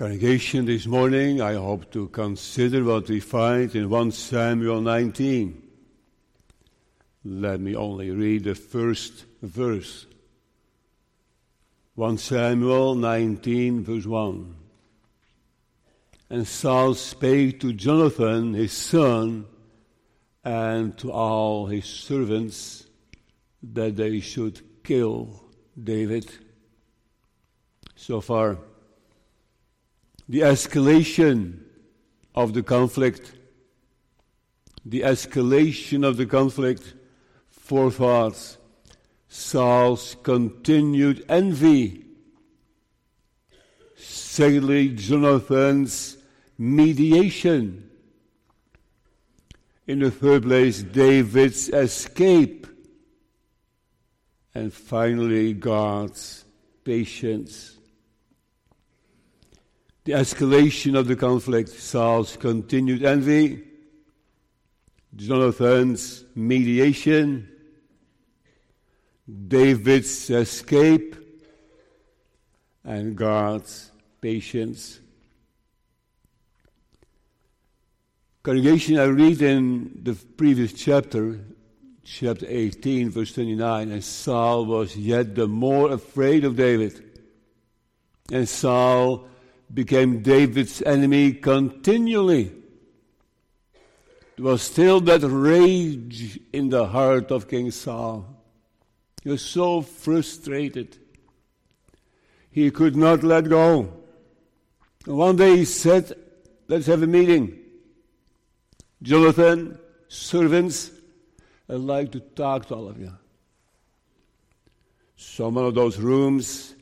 Congregation, this morning I hope to consider what we find in 1 Samuel 19. Let me only read the first verse. 1 Samuel 19, verse 1. And Saul spake to Jonathan his son and to all his servants that they should kill David. So far, the escalation of the conflict, the escalation of the conflict, four thoughts. Saul's continued envy. Secondly, Jonathan's mediation. In the third place, David's escape. And finally, God's patience. The escalation of the conflict, Saul's continued envy, Jonathan's mediation, David's escape, and God's patience. Congregation, I read in the previous chapter, chapter 18, verse 29, and Saul was yet the more afraid of David. And Saul became David's enemy continually. There was still that rage in the heart of King Saul. He was so frustrated. He could not let go. One day he said, Let's have a meeting. Jonathan, servants, I'd like to talk to all of you. So, one of those rooms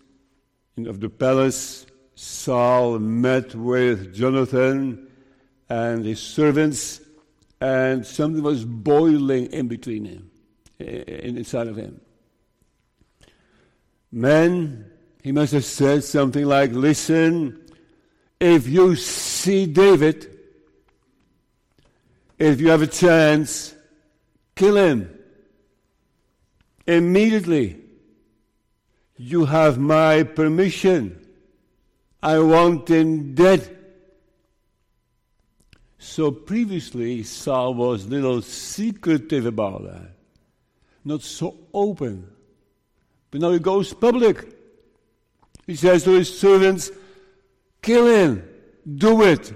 of the palace, Saul met with Jonathan and his servants, and something was boiling in between him, inside of him. Men, he must have said something like, Listen, if you see David, if you have a chance, kill him. Immediately. You have my permission. I want him dead. So previously, Saul was a little secretive about that, not so open. But now he goes public. He says to his servants, Kill him, do it,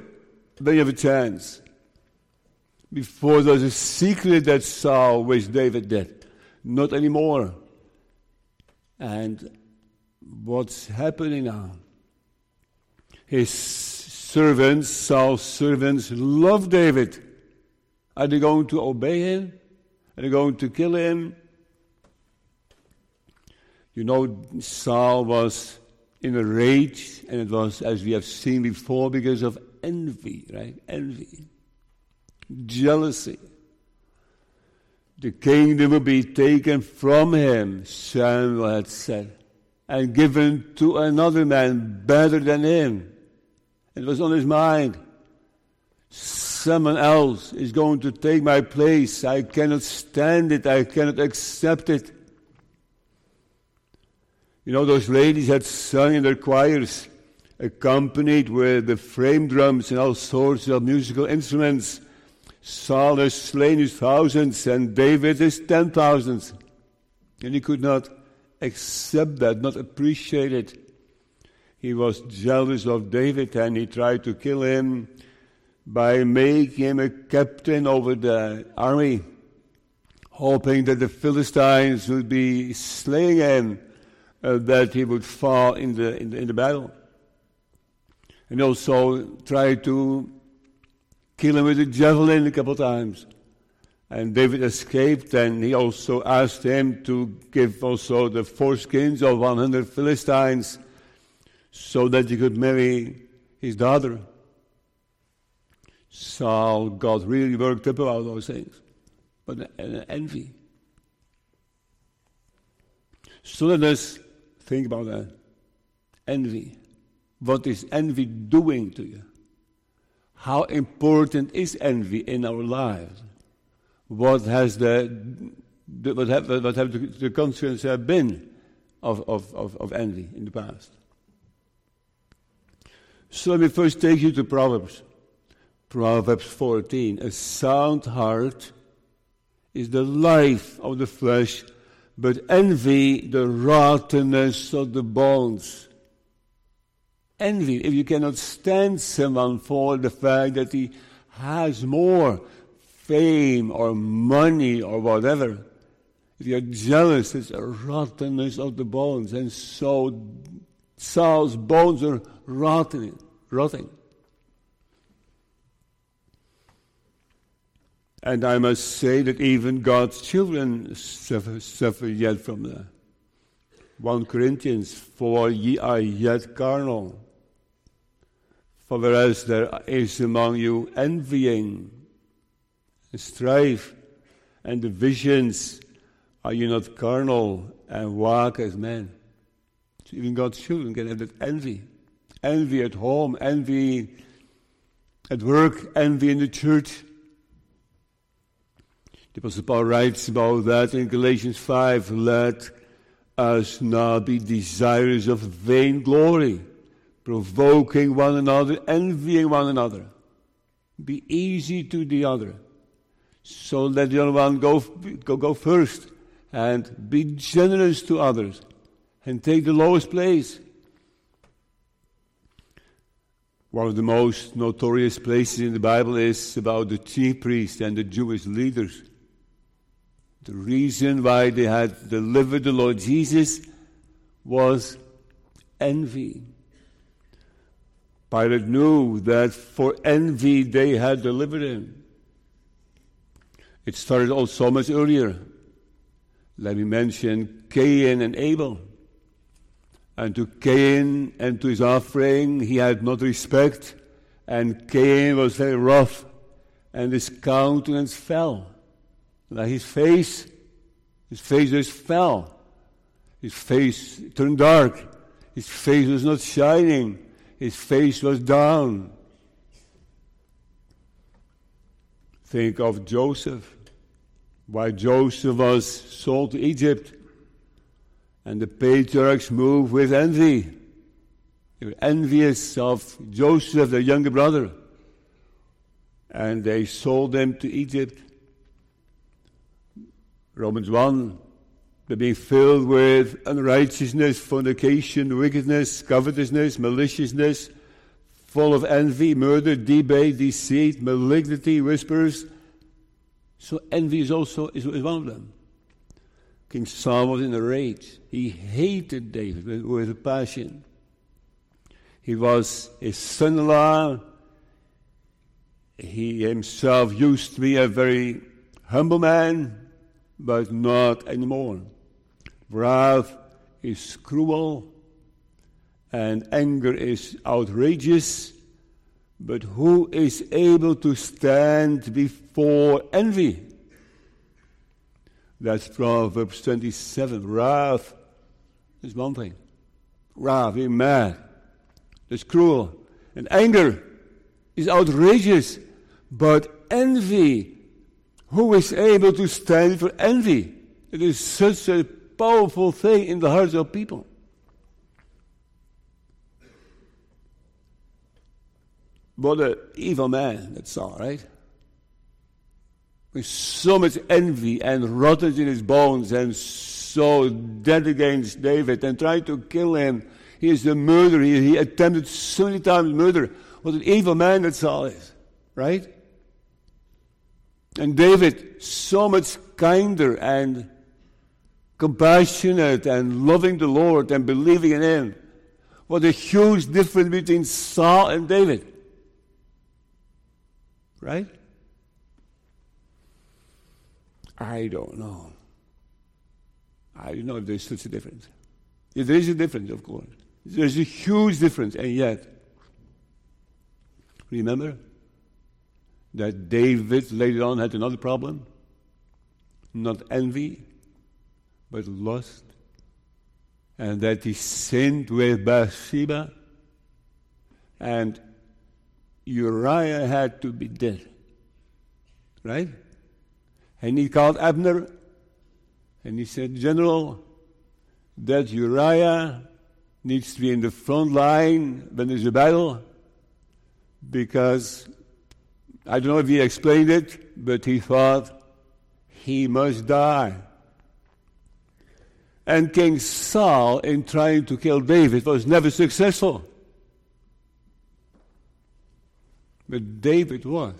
then you have a chance before there's a secret that Saul wished David dead. Not anymore. And what's happening now? His servants, Saul's servants, love David. Are they going to obey him? Are they going to kill him? You know, Saul was in a rage, and it was, as we have seen before, because of envy, right? Envy jealousy. The kingdom will be taken from him, Samuel had said, and given to another man better than him. It was on his mind. Someone else is going to take my place. I cannot stand it. I cannot accept it. You know, those ladies had sung in their choirs, accompanied with the frame drums and all sorts of musical instruments. Saul has slain his thousands and David his ten thousands. And he could not accept that, not appreciate it. He was jealous of David and he tried to kill him by making him a captain over the army, hoping that the Philistines would be slaying him, uh, that he would fall in the, in the, in the battle. And also tried to kill him with a javelin a couple of times. And David escaped, and he also asked him to give also the foreskins of 100 Philistines so that he could marry his daughter. Saul got really worked up about those things, but an envy. So let us think about that. Envy. What is envy doing to you? how important is envy in our lives? What has the, what have, what have the, the consequences been of, of, of, of envy in the past? So let me first take you to Proverbs. Proverbs 14. A sound heart is the life of the flesh, but envy the rottenness of the bones. Envy, if you cannot stand someone for the fact that he has more fame or money or whatever, if you're jealous, it's a rottenness of the bones. And so Saul's bones are rotting. rotting. And I must say that even God's children suffer, suffer yet from that. 1 Corinthians, for ye are yet carnal. For whereas there is among you envying, strife, and divisions, are you not carnal and walk as men? So even God's children can have that envy. Envy at home, envy at work, envy in the church. The Apostle Paul writes about that in Galatians 5. Let us not be desirous of vain glory, provoking one another, envying one another. Be easy to the other. So let the other one go, go, go first and be generous to others and take the lowest place. One of the most notorious places in the Bible is about the chief priests and the Jewish leaders. The reason why they had delivered the Lord Jesus was envy. Pilate knew that for envy they had delivered him. It started all so much earlier. Let me mention Cain and Abel. And to Cain and to his offering he had not respect, and Cain was very rough, and his countenance fell. Like his face, his face just fell. His face turned dark. His face was not shining. His face was down. Think of Joseph. Why Joseph was sold to Egypt. And the patriarchs moved with envy. They were envious of Joseph, their younger brother. And they sold them to Egypt. Romans 1, they're being filled with unrighteousness, fornication, wickedness, covetousness, maliciousness, full of envy, murder, debate, deceit, malignity, whispers. So envy is also is, one of them. King Saul was in a rage. He hated David with, a passion. He was his son-in-law. He himself used to be a very humble man but not anymore. Wrath is cruel and anger is outrageous, but who is able to stand before envy? That's Proverbs 27. Wrath is one thing. Wrath, being mad, that's cruel. And anger is outrageous, but envy who is able to stand for envy? It is such a powerful thing in the hearts of people. What an evil man that Saul right. With so much envy and rottenness in his bones and so dead against David and tried to kill him. He is a murderer. He, he attempted so many times murder. What an evil man that Saul is, right? And David, so much kinder and compassionate and loving the Lord and believing in Him. What a huge difference between Saul and David. Right? I don't know. I don't know if there's such a difference. If there is a difference, of course. There's a huge difference, and yet, remember, that David later on had another problem. Not envy, but lust. And that he sinned with Bathsheba. And Uriah had to be dead. Right? And he called Abner. And he said, General, that Uriah needs to be in the front line when there's a battle because I don't know if he explained it, but he thought he must die. And King Saul, in trying to kill David, was never successful. But David was.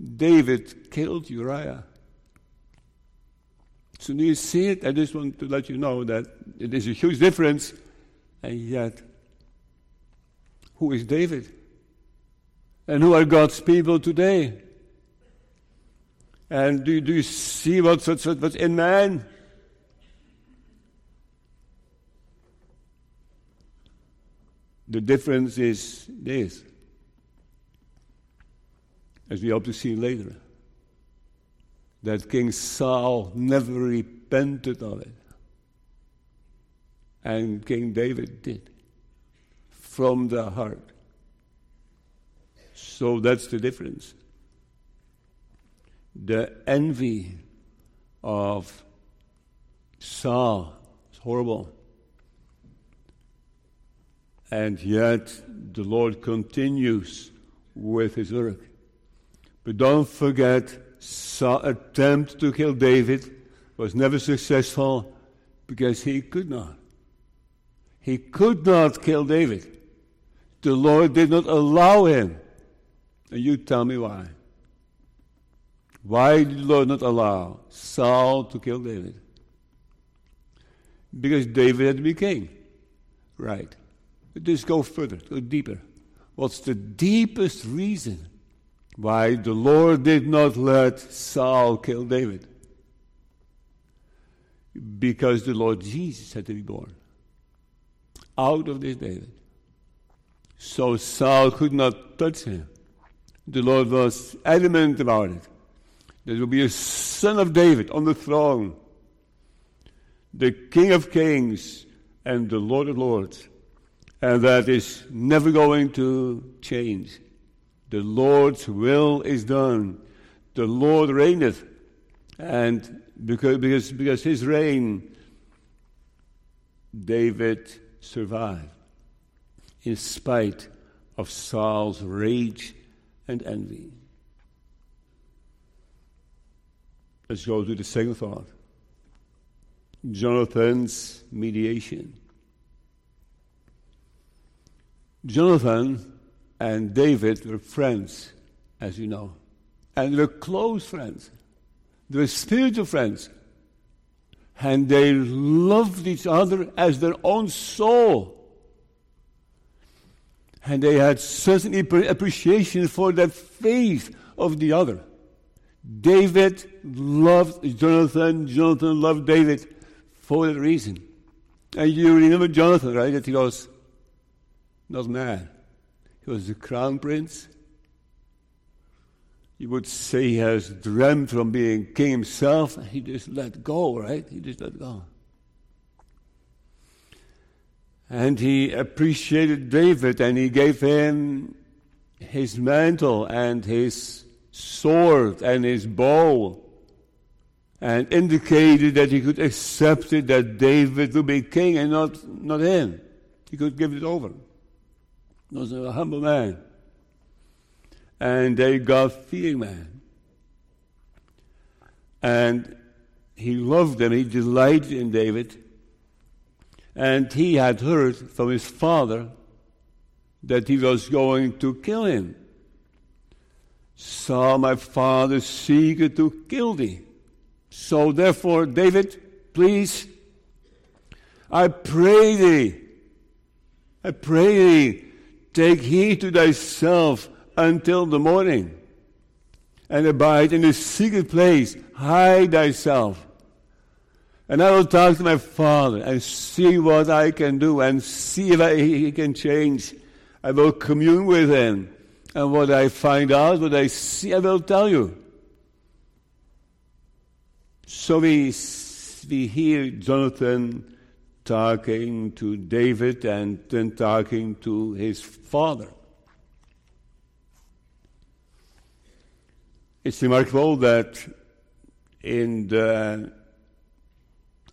David killed Uriah. So do you see it? I just want to let you know that it is a huge difference. And yet, who is David? And who are God's people today? And do, do you see what's, what's, what's in man? The difference is this, as we hope to see later, that King Saul never repented of it. And King David did, from the heart. So that's the difference. The envy of Saul is horrible. And yet the Lord continues with his work. But don't forget, Saul's attempt to kill David was never successful because he could not. He could not kill David. The Lord did not allow him. And you tell me why. Why did the Lord not allow Saul to kill David? Because David had to be king. Right. But just go further, go deeper. What's the deepest reason why the Lord did not let Saul kill David? Because the Lord Jesus had to be born out of this David. So Saul could not touch him. The Lord was adamant about it. There will be a son of David on the throne, the King of kings and the Lord of lords. And that is never going to change. The Lord's will is done. The Lord reigneth. And because, because, because his reign, David survived in spite of Saul's rage and envy. Let's go to the second thought Jonathan's mediation. Jonathan and David were friends, as you know, and they were close friends. They were spiritual friends. And they loved each other as their own soul. And they had certain appreciation for the faith of the other. David loved Jonathan, Jonathan loved David for that reason. And you remember Jonathan, right? That he was not mad. Was the crown prince. You would say he has dreamed from being king himself. and He just let go, right? He just let go. And he appreciated David and he gave him his mantle and his sword and his bow and indicated that he could accept it that David would be king and not, not him. He could give it over. Was a humble man. And a God fearing man. And he loved him, he delighted in David. And he had heard from his father that he was going to kill him. Saul my father seek to kill thee. So therefore, David, please, I pray thee, I pray thee, take heed to thyself until the morning, and abide in the secret place, hide thyself. And I will talk to my father and see what I can do and see if I, he can change. I will commune with him. And what I find out, what I see, I will tell you. So we, we hear Jonathan talking to David and then talking to his father. It's remarkable that in the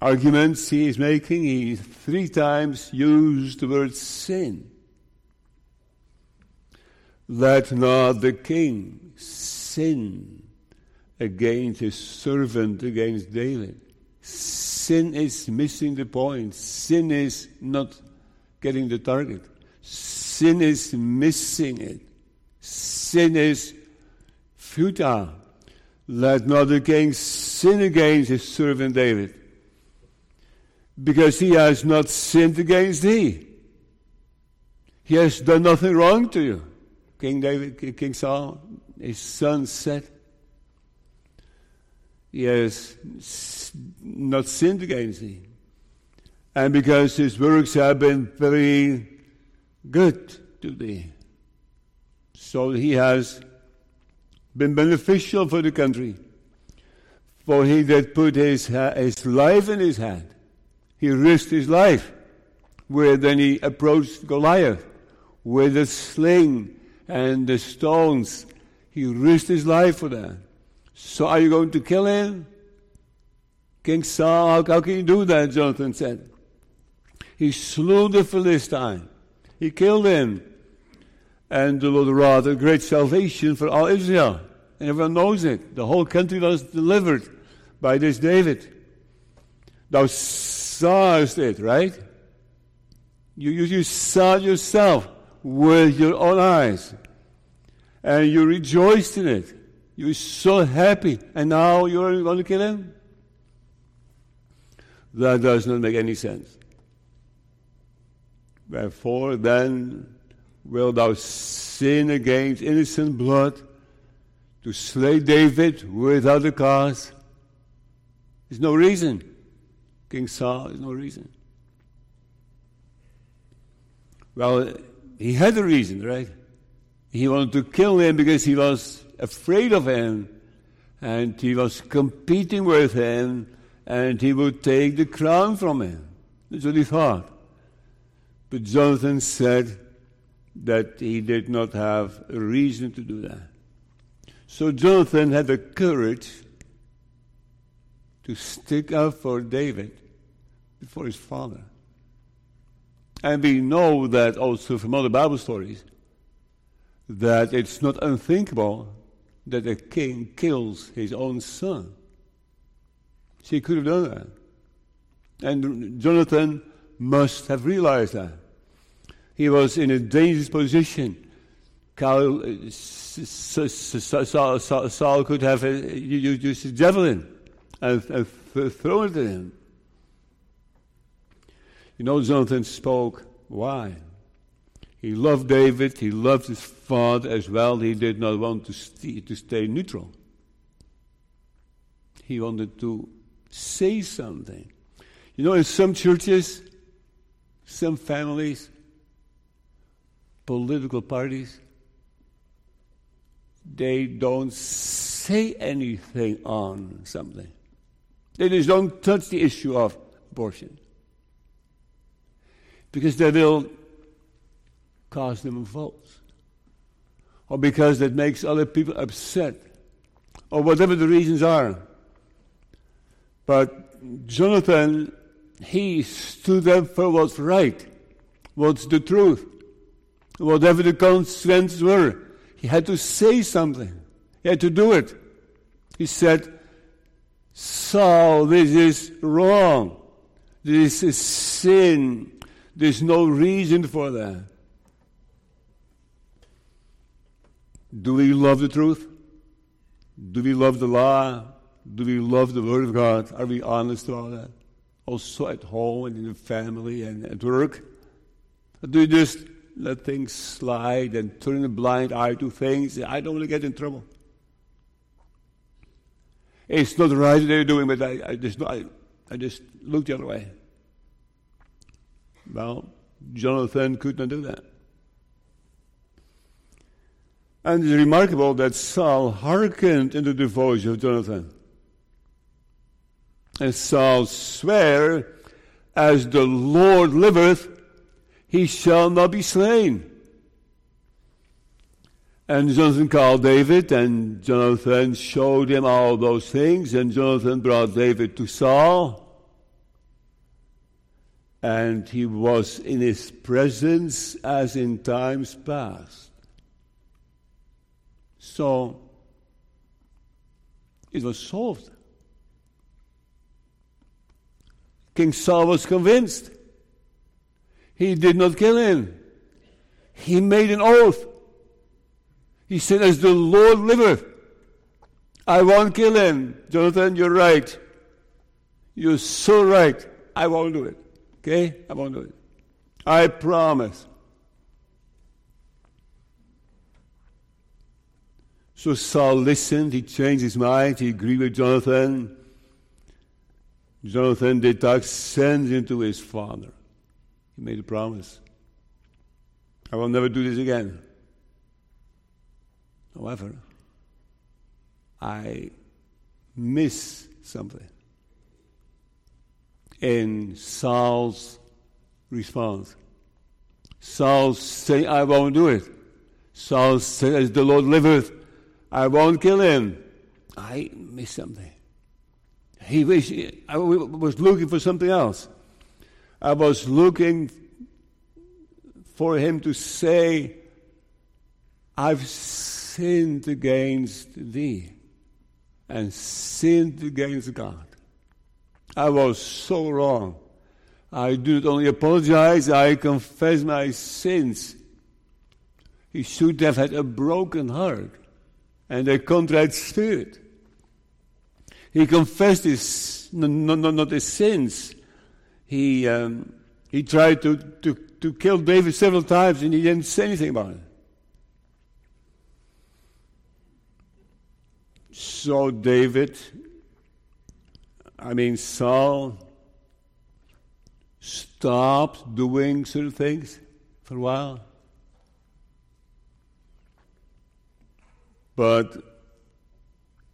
arguments he is making, he three times used the word sin. let not the king sin against his servant, against David. Sin is missing the point. Sin is not getting the target. Sin is missing it. Sin is futile. Let not the king sin against his servant David, because he has not sinned against thee. He has done nothing wrong to you. King David, King Saul, his son said, He has not sinned against thee. And because his works have been very good to thee. So he has been beneficial for the country. For he that put his, his life in his hand, he risked his life. Where then he approached Goliath with the sling and the stones. He risked his life for that. So are you going to kill him? King Saul, how, how can you do that? Jonathan said. He slew the Philistine. He killed him. And the Lord wrought a great salvation for all Israel. And everyone knows it. The whole country was delivered by this David. Thou sawest it, right? You, you, you saw yourself with your own eyes. And you rejoiced in it. You were so happy. And now you're going to kill him? That does not make any sense. Wherefore then wilt thou sin against innocent blood to slay David without a cause? There's no reason. King Saul, there's no reason. Well, he had a reason, right? He wanted to kill him because he was afraid of him and he was competing with him and he would take the crown from him. That's what he thought. But Jonathan said that he did not have a reason to do that. So Jonathan had the courage to stick up for David before his father. And we know that also from other Bible stories that it's not unthinkable that a king kills his own son. She could have done that. And Jonathan must have realized that. He was in a dangerous position. Uh, Saul, Saul could have uh, used a javelin and, thrown it at him. You know, Jonathan spoke. Why? He loved David. He loved his father as well. He did not want to, to stay neutral. He wanted to say something. You know, in some churches, some families, political parties, they don't say anything on something. They just don't touch the issue of abortion. Because they will cause them votes. Or because that makes other people upset. Or whatever the reasons are. But Jonathan, he stood up for what's right, what's the truth. Whatever the consequences were, he had to say something. He had to do it. He said, Saul, this is wrong. This is sin. There's no reason for that. Do we love the truth? Do we love the law? Do we love the Word of God? Are we honest about that? Also at home and in the family and at work? Or do we just let things slide and turn a blind eye to things? I don't want to get in trouble. It's not right they're doing, but I, I just I, I just look the other way. Well, Jonathan could not do that. And it's remarkable that Saul hearkened into the voice of Jonathan. And Saul sware, As the Lord liveth, he shall not be slain. And Jonathan called David, and Jonathan showed him all those things, and Jonathan brought David to Saul. And he was in his presence as in times past. So it was solved. King Saul was convinced. He did not kill him. He made an oath. He said, As the Lord liveth, I won't kill him. Jonathan, you're right. You're so right. I won't do it. Okay? I won't do it. I promise. So Saul listened, he changed his mind, he agreed with Jonathan. Jonathan did talk sense into his father. He made a promise. I will never do this again. However, I miss something in Saul's response. Saul said, I won't do it. Saul said, As the Lord liveth, I won't kill him. I miss something. He wish, I was looking for something else. I was looking for him to say, I've sinned against thee and sinned against God. I was so wrong. I do not only apologize, I confess my sins. He should have had a broken heart and a contrite spirit. He confessed his, no, no, not his sins. He, um, he tried to, to, to kill David several times and he didn't say anything about it. So David, I mean Saul, stopped doing certain things for a while. But,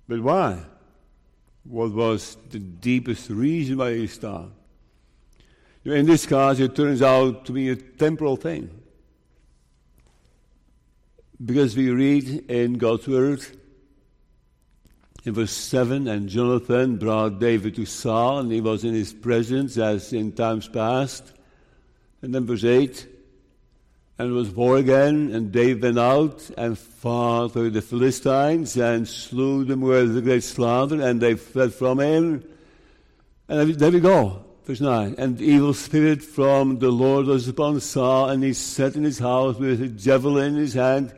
but why? What was the deepest reason why he stopped? In this case, it turns out to be a temporal thing. Because we read in God's Word, in verse 7, and Jonathan brought David to Saul, and he was in his presence as in times past. And then verse 8, and was war again, and David went out and fought with the Philistines and slew them with a great slaughter, and they fled from him. And there we go, verse 9. And the evil spirit from the Lord was upon Saul, and he sat in his house with a javelin in his hand.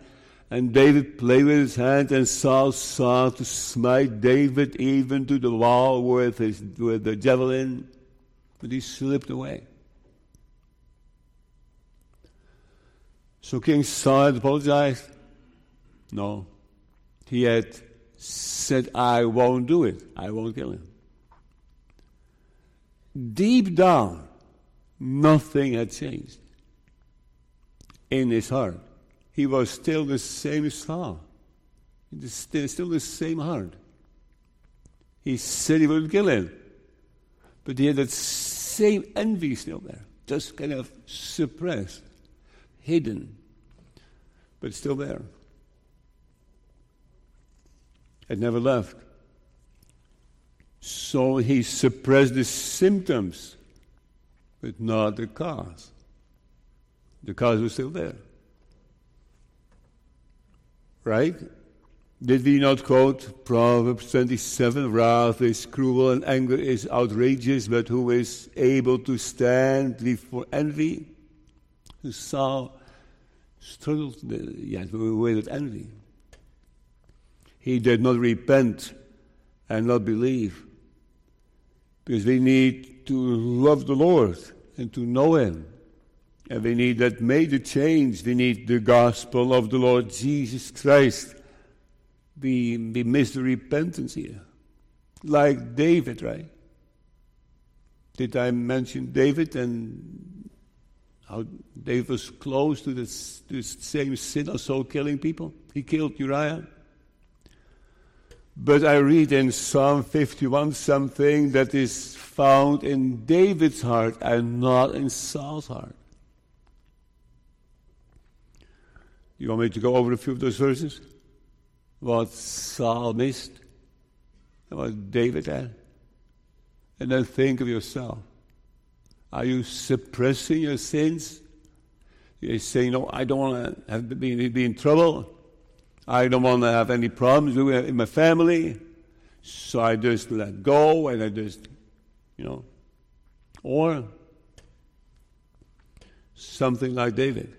And David played with his hand, and Saul sought to smite David even to the wall with, his, with the javelin, but he slipped away. So King Saul apologized. No. He had said, I won't do it. I won't kill him. Deep down, nothing had changed in his heart. He was still the same Saul. Still, still the same heart. He said he would kill him. But he had that same envy still there, just kind of suppressed hidden, but it's still there. It never left. So he suppressed the symptoms, but not the cause. The cause was still there. Right? Did we not quote Proverbs 27? Wrath is cruel and anger is outrageous, but who is able to stand before envy? Saul struggled yet with envy. He did not repent and not believe. Because we need to love the Lord and to know Him. And we need that major change. We need the gospel of the Lord Jesus Christ. We, we miss the repentance here. Like David, right? Did I mention David and how David was close to to the same sin of Saul killing people. He killed Uriah. But I read in Psalm 51 something that is found in David's heart and not in Saul's heart. You want me to go over a few of those verses? What Saul missed what David had? And then think of yourself. Are you suppressing your sins? You're saying, No, I don't want to be, be in trouble. I don't want to have any problems in my family. So I just let go and I just, you know. Or something like David.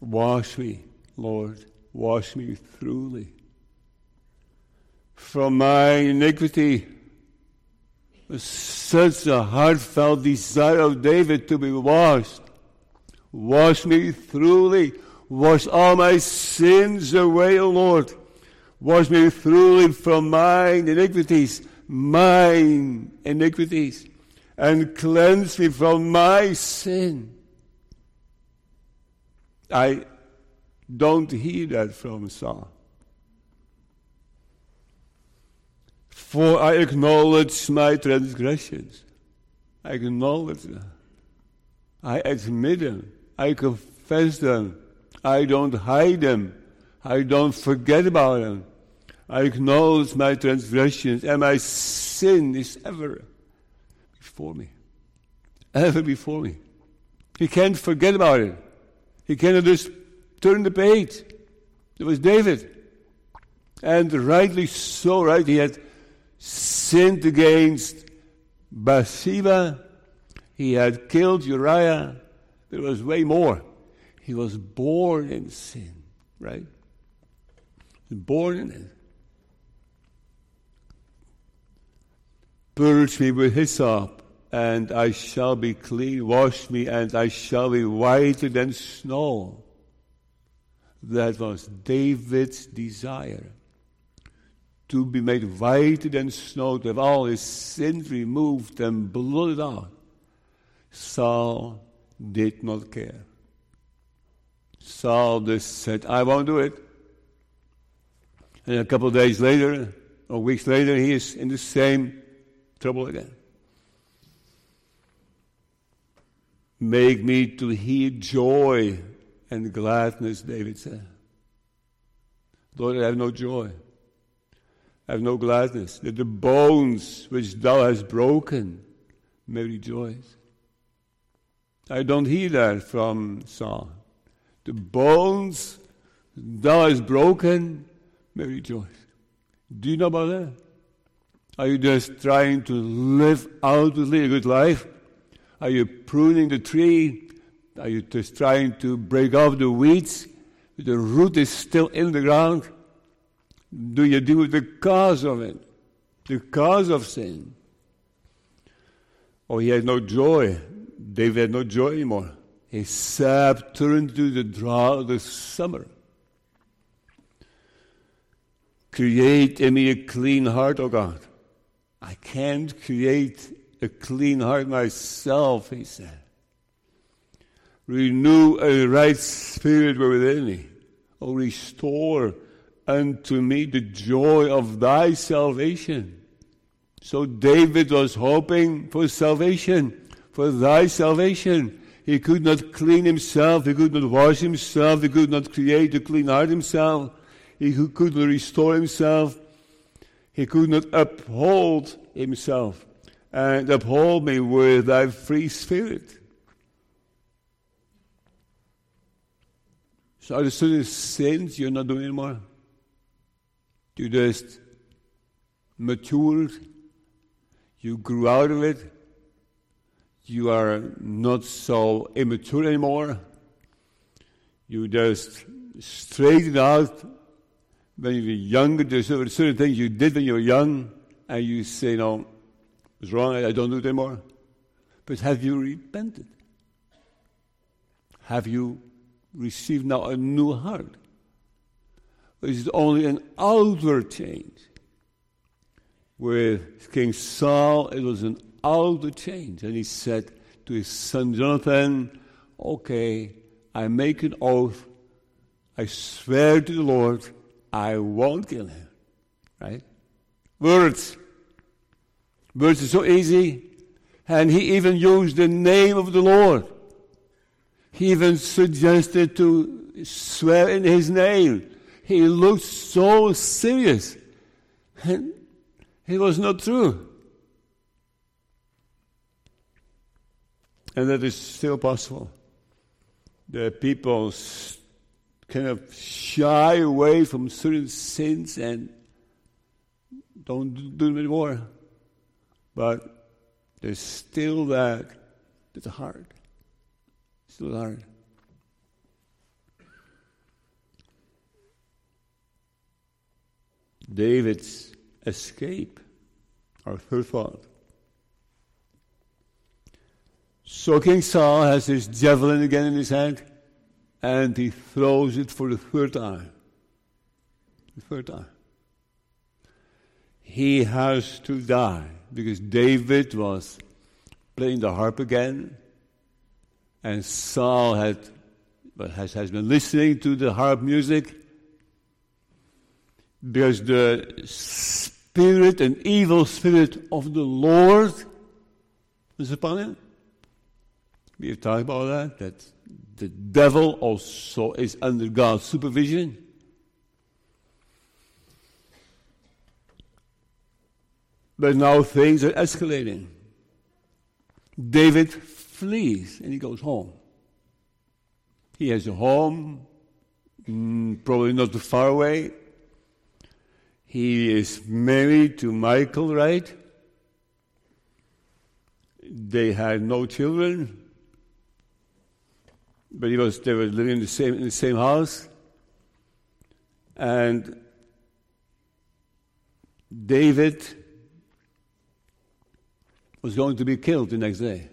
Wash me, Lord, wash me thoroughly. From my iniquity, such a heartfelt desire of David to be washed. Wash me thoroughly. Wash all my sins away, O Lord. Wash me thoroughly from mine iniquities, mine iniquities, and cleanse me from my sin. I don't hear that from Saul. For I acknowledge my transgressions. I acknowledge them. I admit them. I confess them. I don't hide them. I don't forget about them. I acknowledge my transgressions, and my sin is ever before me. Ever before me. He can't forget about it. He cannot just turn the page. It was David. And rightly so, right? He had sinned against Bathsheba. He had killed Uriah. There was way more. He was born in sin, right? Born in it. Purge me with hyssop, and I shall be clean. Wash me, and I shall be whiter than snow. That was David's desire to be made whiter than snow, to have all his sins removed and blotted out. Saul did not care. Saul just said, I won't do it. And a couple of days later, or weeks later, he is in the same trouble again. Make me to hear joy and gladness, David said. Lord, I have no joy have no gladness, that the bones which thou hast broken may rejoice. I don't hear that from Saul. The bones thou hast broken may rejoice. Do you know about that? Are you just trying to live outwardly a good life? Are you pruning the tree? Are you just trying to break off the weeds? The root is still in the ground do you deal with the cause of it? The cause of sin. Oh, he had no joy. David had no joy anymore. His sap turned to the drought of the summer. Create in me a clean heart, O oh God. I can't create a clean heart myself, he said. Renew a right spirit within me. Oh, restore unto me the joy of thy salvation. So David was hoping for salvation, for thy salvation. He could not clean himself, he could not wash himself, he could not create a clean heart himself, he could not restore himself, he could not uphold himself. And uphold me with thy free spirit. So are there certain sins you're not doing anymore? You just matured, you grew out of it, you are not so immature anymore. You just straightened out when you were younger. There's certain things you did when you were young, and you say, No, it's wrong, I don't do it anymore. But have you repented? Have you received now a new heart? It is only an outward change. With King Saul, it was an outward change. And he said to his son Jonathan, Okay, I make an oath. I swear to the Lord, I won't kill him. Right? Words. Words are so easy. And he even used the name of the Lord. He even suggested to swear in his name. He looked so serious. And it was not true. And that is still possible. The people kind of shy away from certain sins and don't do them anymore. But there's still that, that's hard. Still hard. David's escape, our third thought. So King Saul has his javelin again in his hand, and he throws it for the third time. The third time. He has to die because David was playing the harp again, and Saul had, has, has been listening to the harp music because the spirit, an evil spirit of the Lord is upon him. We have talked about that, that the devil also is under God's supervision. But now things are escalating. David flees and he goes home. He has a home, mm, probably not too far away. He is married to Michal, right? They had no children, but he was, they were living in the same, in the same house. And David was going to be killed the next day.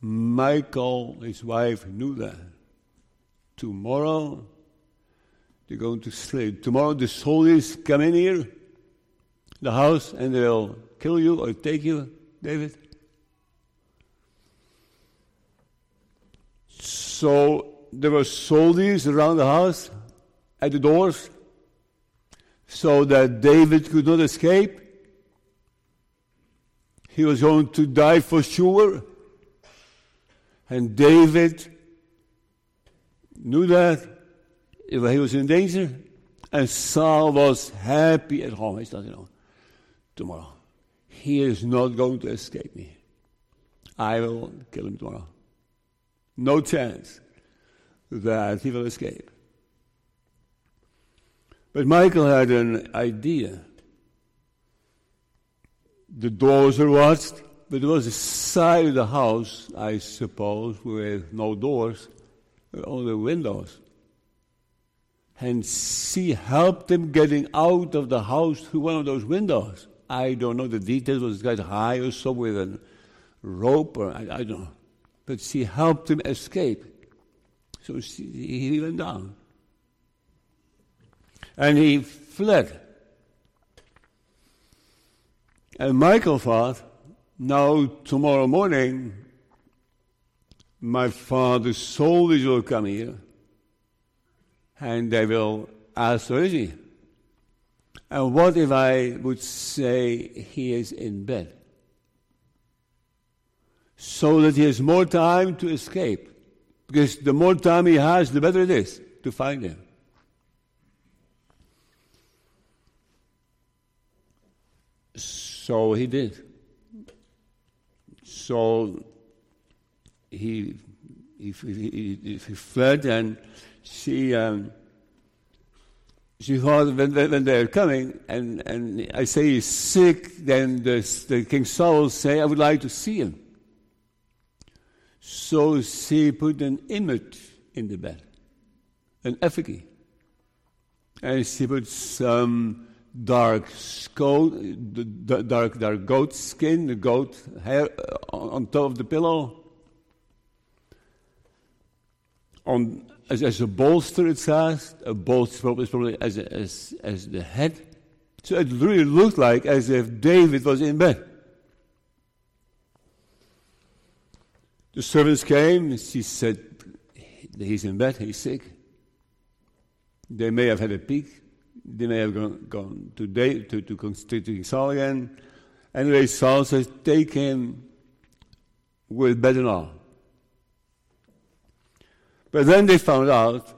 Michal, his wife, knew that. Tomorrow, they're going to slay. Tomorrow the soldiers come in here, the house, and they'll kill you or take you, David. So there were soldiers around the house at the doors so that David could not escape. He was going to die for sure. And David knew that he was in danger. And Saul was happy at home. He said, you know, tomorrow, he is not going to escape me. I will kill him tomorrow. No chance that he will escape. But Michal had an idea. The doors were watched, but there was a side of the house, I suppose, with no doors, only windows and she helped him getting out of the house through one of those windows. I don't know the details. Was guy high or so with a rope or I, I, don't know. But she helped him escape. So she, he went down. And he fled. And Michal thought, now tomorrow morning, my father's soldiers will come here and they will ask, he? And what if I would say he is in bed? So that he has more time to escape. Because the more time he has, the better it is to find him. So he did. So he, he, he, he fled and she um, she thought when, when they're coming, and, and I say he's sick, then the, the King Saul say, I would like to see him. So she put an image in the bed, an effigy. And she put some dark goat, dark, dark goat skin, the goat hair uh, on top of the pillow. On as, as a bolster, it says. A bolster is probably as, as, as the head. So it really looked like as if David was in bed. The servants came, and she said, He's in bed, he's sick. They may have had a peek. They may have gone, gone to, to, to, to, to Saul again. Anyway, Saul says, Take him with bed and all. But then they found out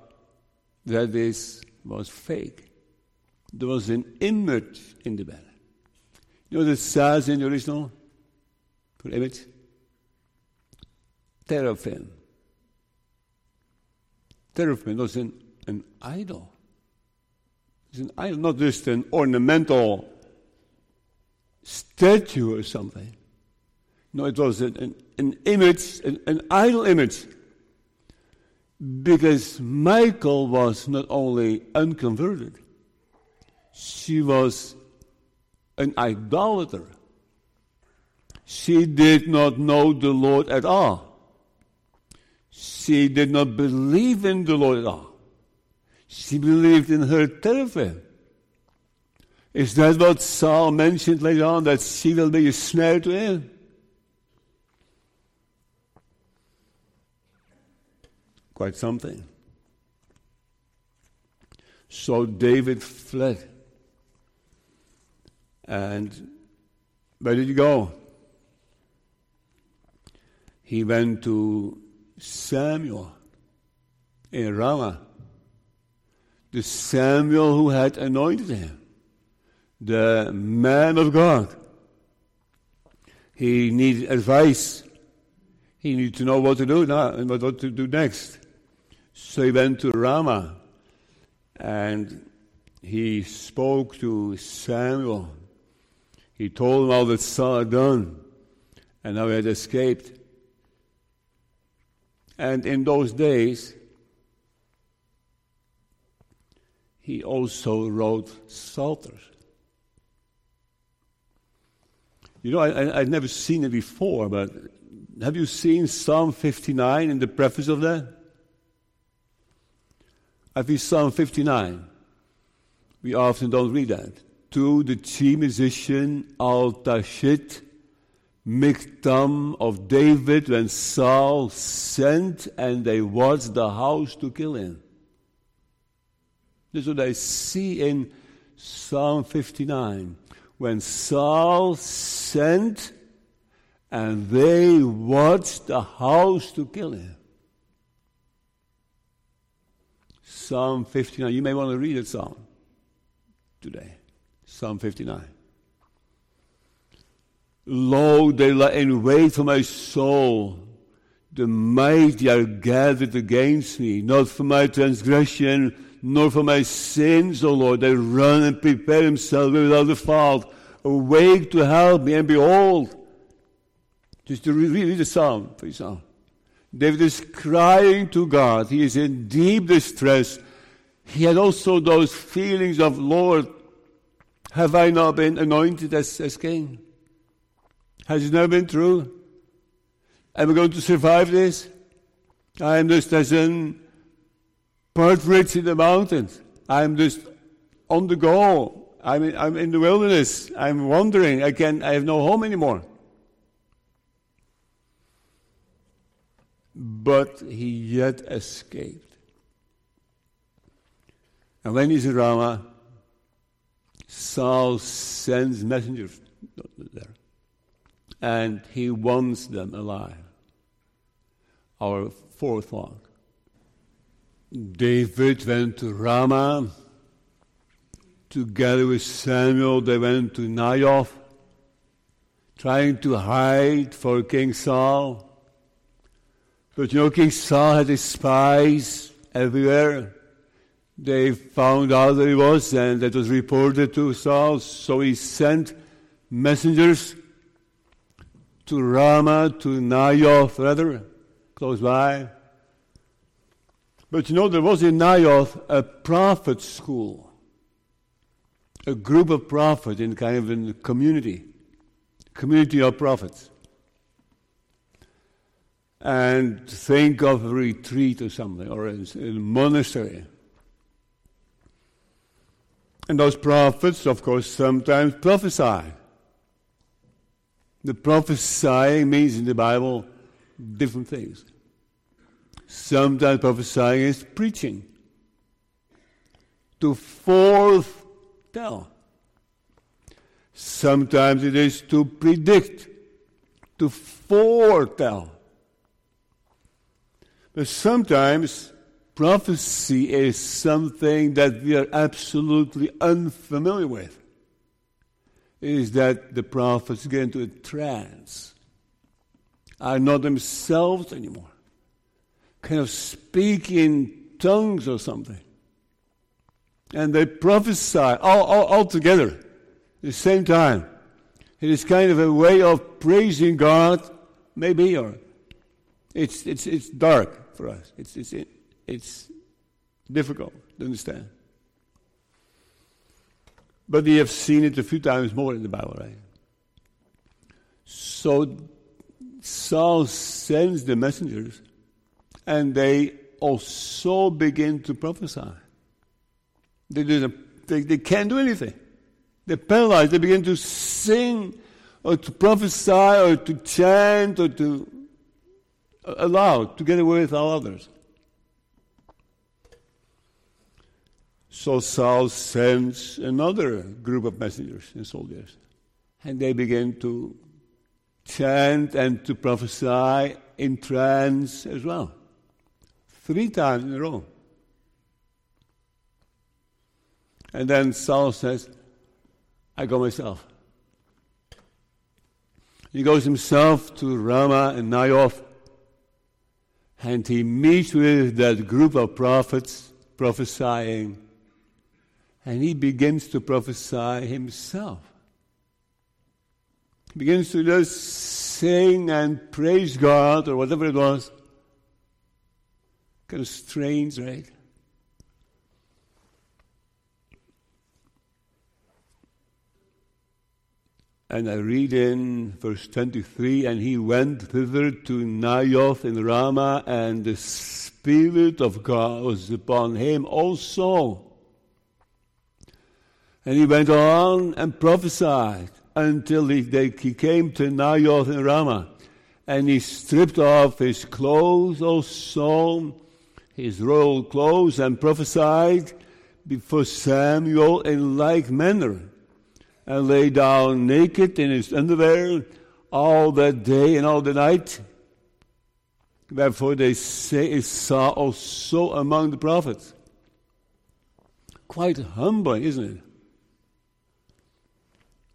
that this was fake. There was an image in the bed. You know what it says in the original for image? Teraphim. teraphim was an, an idol. It's an idol, not just an ornamental statue or something. No, it was an, an, an image, an, an idol image. Because Michal was not only unconverted, she was an idolater. She did not know the Lord at all. She did not believe in the Lord at all. She believed in her teraphim. Is that what Saul mentioned later on, that she will be a snare to him? Quite something. So David fled. And where did he go? He went to Samuel in Ramah. The Samuel who had anointed him. The man of God. He needed advice. He needed to know what to do now and what to do next. So he went to Ramah and he spoke to Samuel. He told him all that Saul had done and how he had escaped. And in those days, he also wrote psalters. You know, I, I'd never seen it before, but have you seen Psalm 59 in the preface of that? I think Psalm 59. We often don't read that. To the chief musician Al-Tashit, Miktam of David, when Saul sent and they watched the house to kill him. This is what I see in Psalm 59. When Saul sent and they watched the house to kill him. Psalm 59. You may want to read it, Psalm, today. Psalm 59. Lo, they lie in wait for my soul. The mighty are gathered against me, not for my transgression, nor for my sins, O Lord. They run and prepare themselves without a fault. Awake to help me, and behold, just to read, read the psalm, please, psalm. David is crying to God. He is in deep distress. He had also those feelings of, Lord, have I not been anointed as, as king? Has it not been true? Am I going to survive this? I am just as in partridge in the mountains. I am just on the go. I'm in, I'm in the wilderness. I'm wandering. I can I have no home anymore. But he yet escaped. And when he's in Ramah, Saul sends messengers there, and he wants them alive. Our fourth one. David went to Ramah. Together with Samuel, they went to Naioth, trying to hide for King Saul. But you know, King Saul had his spies everywhere. They found out that he was, and that was reported to Saul. So he sent messengers to Ramah, to Naioth, rather, close by. But you know, there was in Naioth a prophet school, a group of prophets in kind of a community, community of prophets and think of a retreat or something, or a, a monastery. And those prophets, of course, sometimes prophesy. The prophesying means in the Bible different things. Sometimes prophesying is preaching. To foretell. Sometimes it is to predict, to foretell. Sometimes prophecy is something that we are absolutely unfamiliar with. It is that the prophets get into a trance, are not themselves anymore, kind of speak in tongues or something. And they prophesy all, all, all together at the same time. It is kind of a way of praising God, maybe, or it's, it's, it's dark for us. It's, it's, it's difficult to understand. But we have seen it a few times more in the Bible, right? So Saul sends the messengers, and they also begin to prophesy. They, do, they, they can't do anything. They're paralyzed. They begin to sing or to prophesy or to chant or to aloud together with all others. So Saul sends another group of messengers and soldiers, and they begin to chant and to prophesy in trance as well. Three times in a row. And then Saul says, I go myself. He goes himself to Ramah and Naioth, and he meets with that group of prophets prophesying, and he begins to prophesy himself. He begins to just sing and praise God or whatever it was. Kind of strange, right? And I read in verse 23 and he went thither to Naioth in Ramah, and the Spirit of God was upon him also. And he went on and prophesied until he, they, he came to Naioth in Ramah. And he stripped off his clothes also, his royal clothes, and prophesied before Samuel in like manner and lay down naked in his underwear all that day and all the night. Therefore, they say Saul also among the prophets. Quite humbling, isn't it?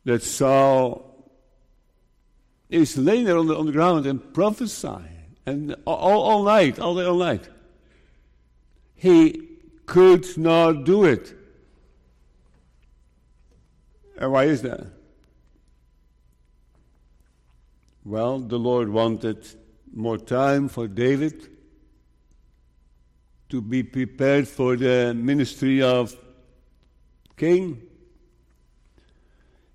That Saul is laying there on the, on the ground and prophesying, and all, all night, all day, all night. He could not do it. And why is that? Well, the Lord wanted more time for David to be prepared for the ministry of king.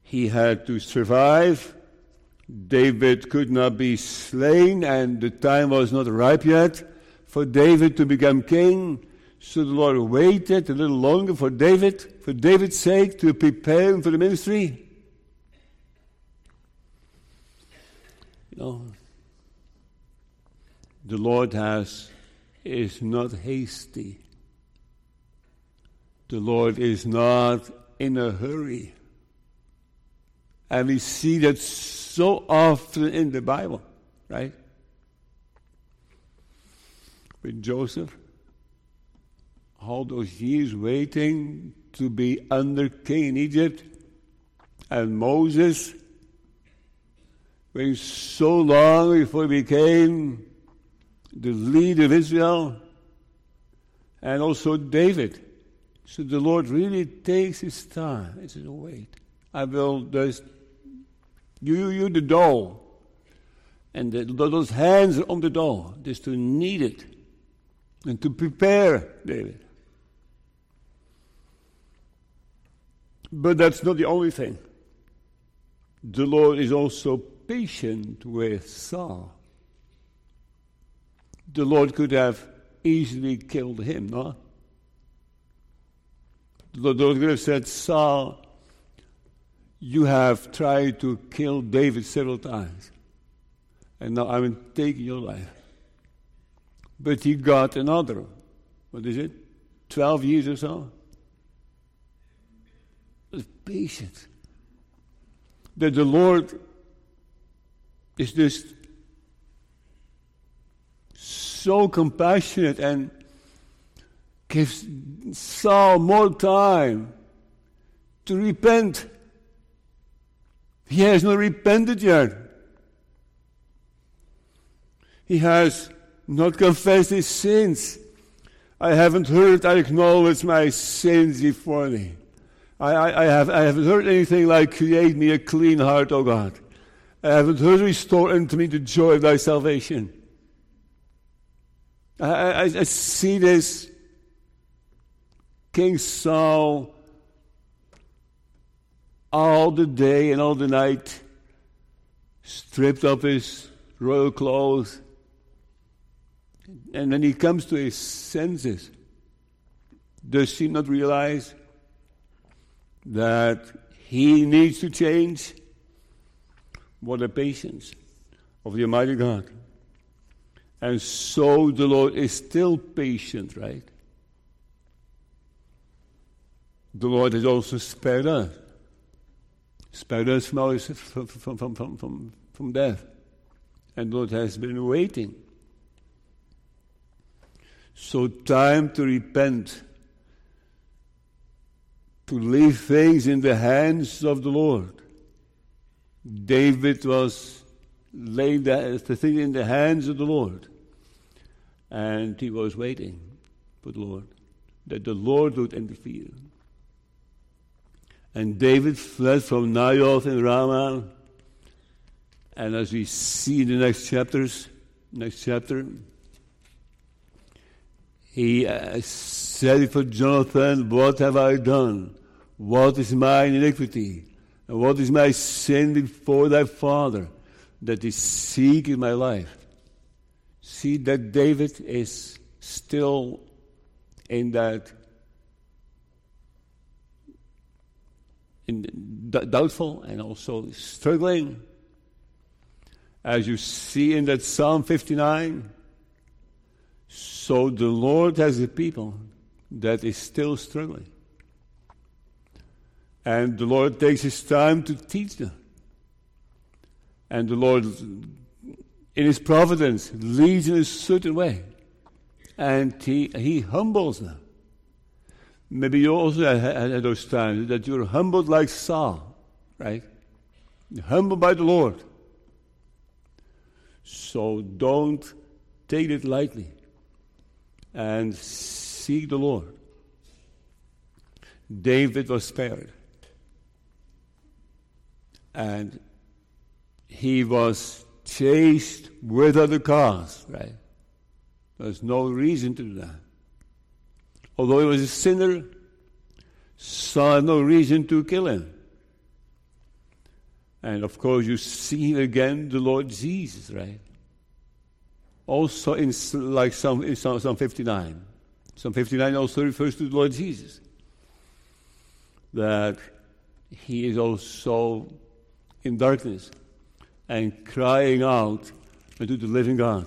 He had to survive. David could not be slain, and the time was not ripe yet for David to become king. So the Lord waited a little longer for David, for David's sake, to prepare him for the ministry. Know, the Lord has is not hasty. The Lord is not in a hurry. And we see that so often in the Bible, right? With Joseph, all those years waiting to be under king in Egypt, and Moses waiting so long before he became the leader of Israel, and also David. So the Lord really takes his time. He says, wait, I will just, you, you the dough. And the, those hands on the dough, just to knead it and to prepare David. But that's not the only thing. The Lord is also patient with Saul. The Lord could have easily killed him, no? The Lord could have said, Saul, you have tried to kill David several times, and now I'm taking your life. But he got another, what is it, 12 years or so? Patience. That the Lord is just so compassionate and gives Saul more time to repent. He has not repented yet. He has not confessed his sins. I haven't heard I acknowledge my sins before thee. I, I, have, I haven't heard anything like, create me a clean heart, O God. I haven't heard restore unto me the joy of thy salvation. I, I, I see this King Saul all the day and all the night, stripped of his royal clothes. And when he comes to his senses, does he not realize that he needs to change? What a patience of the Almighty God. And so the Lord is still patient, right? The Lord has also spared us. Spared us from, from, from, from, from, from death. And the Lord has been waiting. So, time to repent, to leave things in the hands of the Lord. David was laying the, the thing in the hands of the Lord. And he was waiting for the Lord, that the Lord would interfere. And David fled from Naioth in Ramah. And as we see in the next chapters, next chapter, he uh, said for Jonathan, What have I done? What is my iniquity? And what is my sin before thy father that is seeking my life? See that David is still in that in doubtful and also struggling. As you see in that Psalm 59, so the Lord has a people that is still struggling. And the Lord takes his time to teach them. And the Lord, in his providence, leads in a certain way. And he, he humbles them. Maybe you also had those times that you're humbled like Saul, right? Humbled by the Lord. So don't take it lightly and seek the Lord. David was spared. And he was chased without a cause, right? There's no reason to do that. Although he was a sinner, saw no reason to kill him. And of course, you see again the Lord Jesus, right? Also, in like Psalm, in Psalm, Psalm 59. Psalm 59 also refers to the Lord Jesus. That he is also in darkness and crying out unto the living God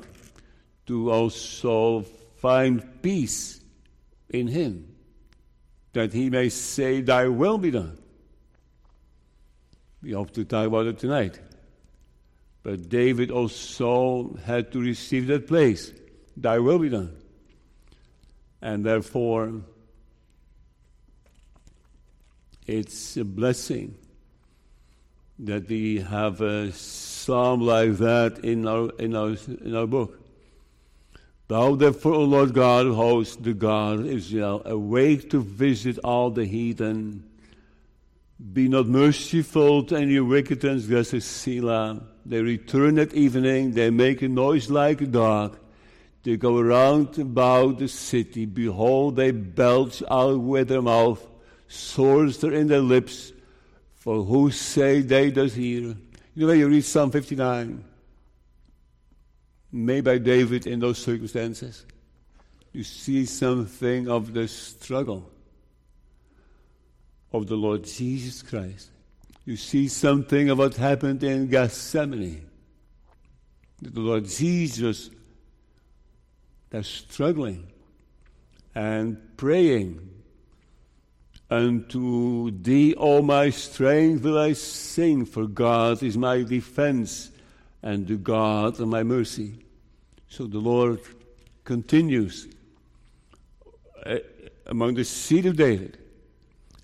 to also find peace in him, that he may say, Thy will be done. We hope to talk about it tonight. But David also had to receive that place. Thy will be done. And therefore, it's a blessing that we have a psalm like that in our, in our, in our book. Thou therefore, O Lord God of hosts, the God of Israel, awake to visit all the heathen. Be not merciful to any wicked transgressors, Selah. They return at evening, they make a noise like a dog. They go around about the city. Behold, they belch out with their mouth, swords are in their lips. For who say they does hear? You know when you read Psalm 59? made by David in those circumstances. You see something of the struggle of the Lord Jesus Christ. You see something of what happened in Gethsemane. The Lord Jesus is struggling and praying. Unto thee, O my strength, will I sing, for God is my defense and the God of my mercy. So the Lord continues uh, among the seed of David.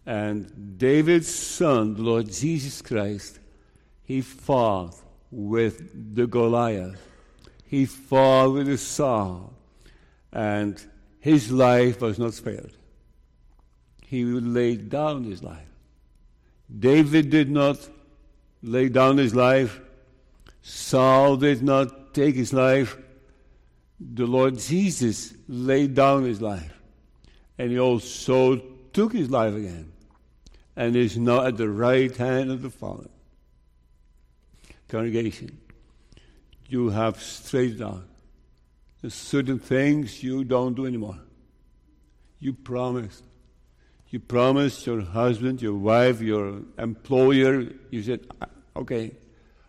And David's son, the Lord Jesus Christ, he fought with the Goliath. He fought with the Saul. And his life was not spared. He lay down his life. David did not lay down his life. Saul did not take his life. The Lord Jesus laid down his life. And he also took his life again and is now at the right hand of the Father. Congregation, you have straightened out. There's certain things you don't do anymore. You promised. You promised your husband, your wife, your employer, you said, okay,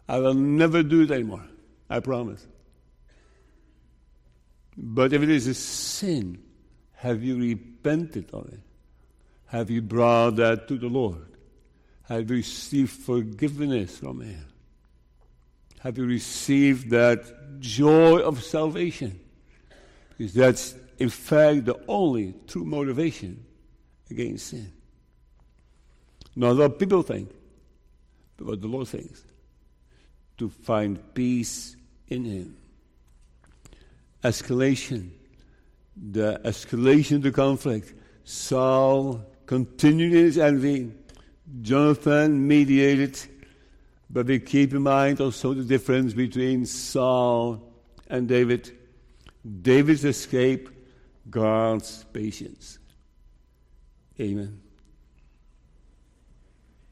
I will never do it anymore. I promise. But if it is a sin, have you repented of it? Have you brought that to the Lord? Have you received forgiveness from Him? Have you received that joy of salvation? Because that's, in fact, the only true motivation against sin. Not what people think, but what the Lord thinks. To find peace in Him. Escalation. The escalation of the conflict. Saul continued his envy. Jonathan mediated. But we keep in mind also the difference between Saul and David. David's escape, God's patience. Amen.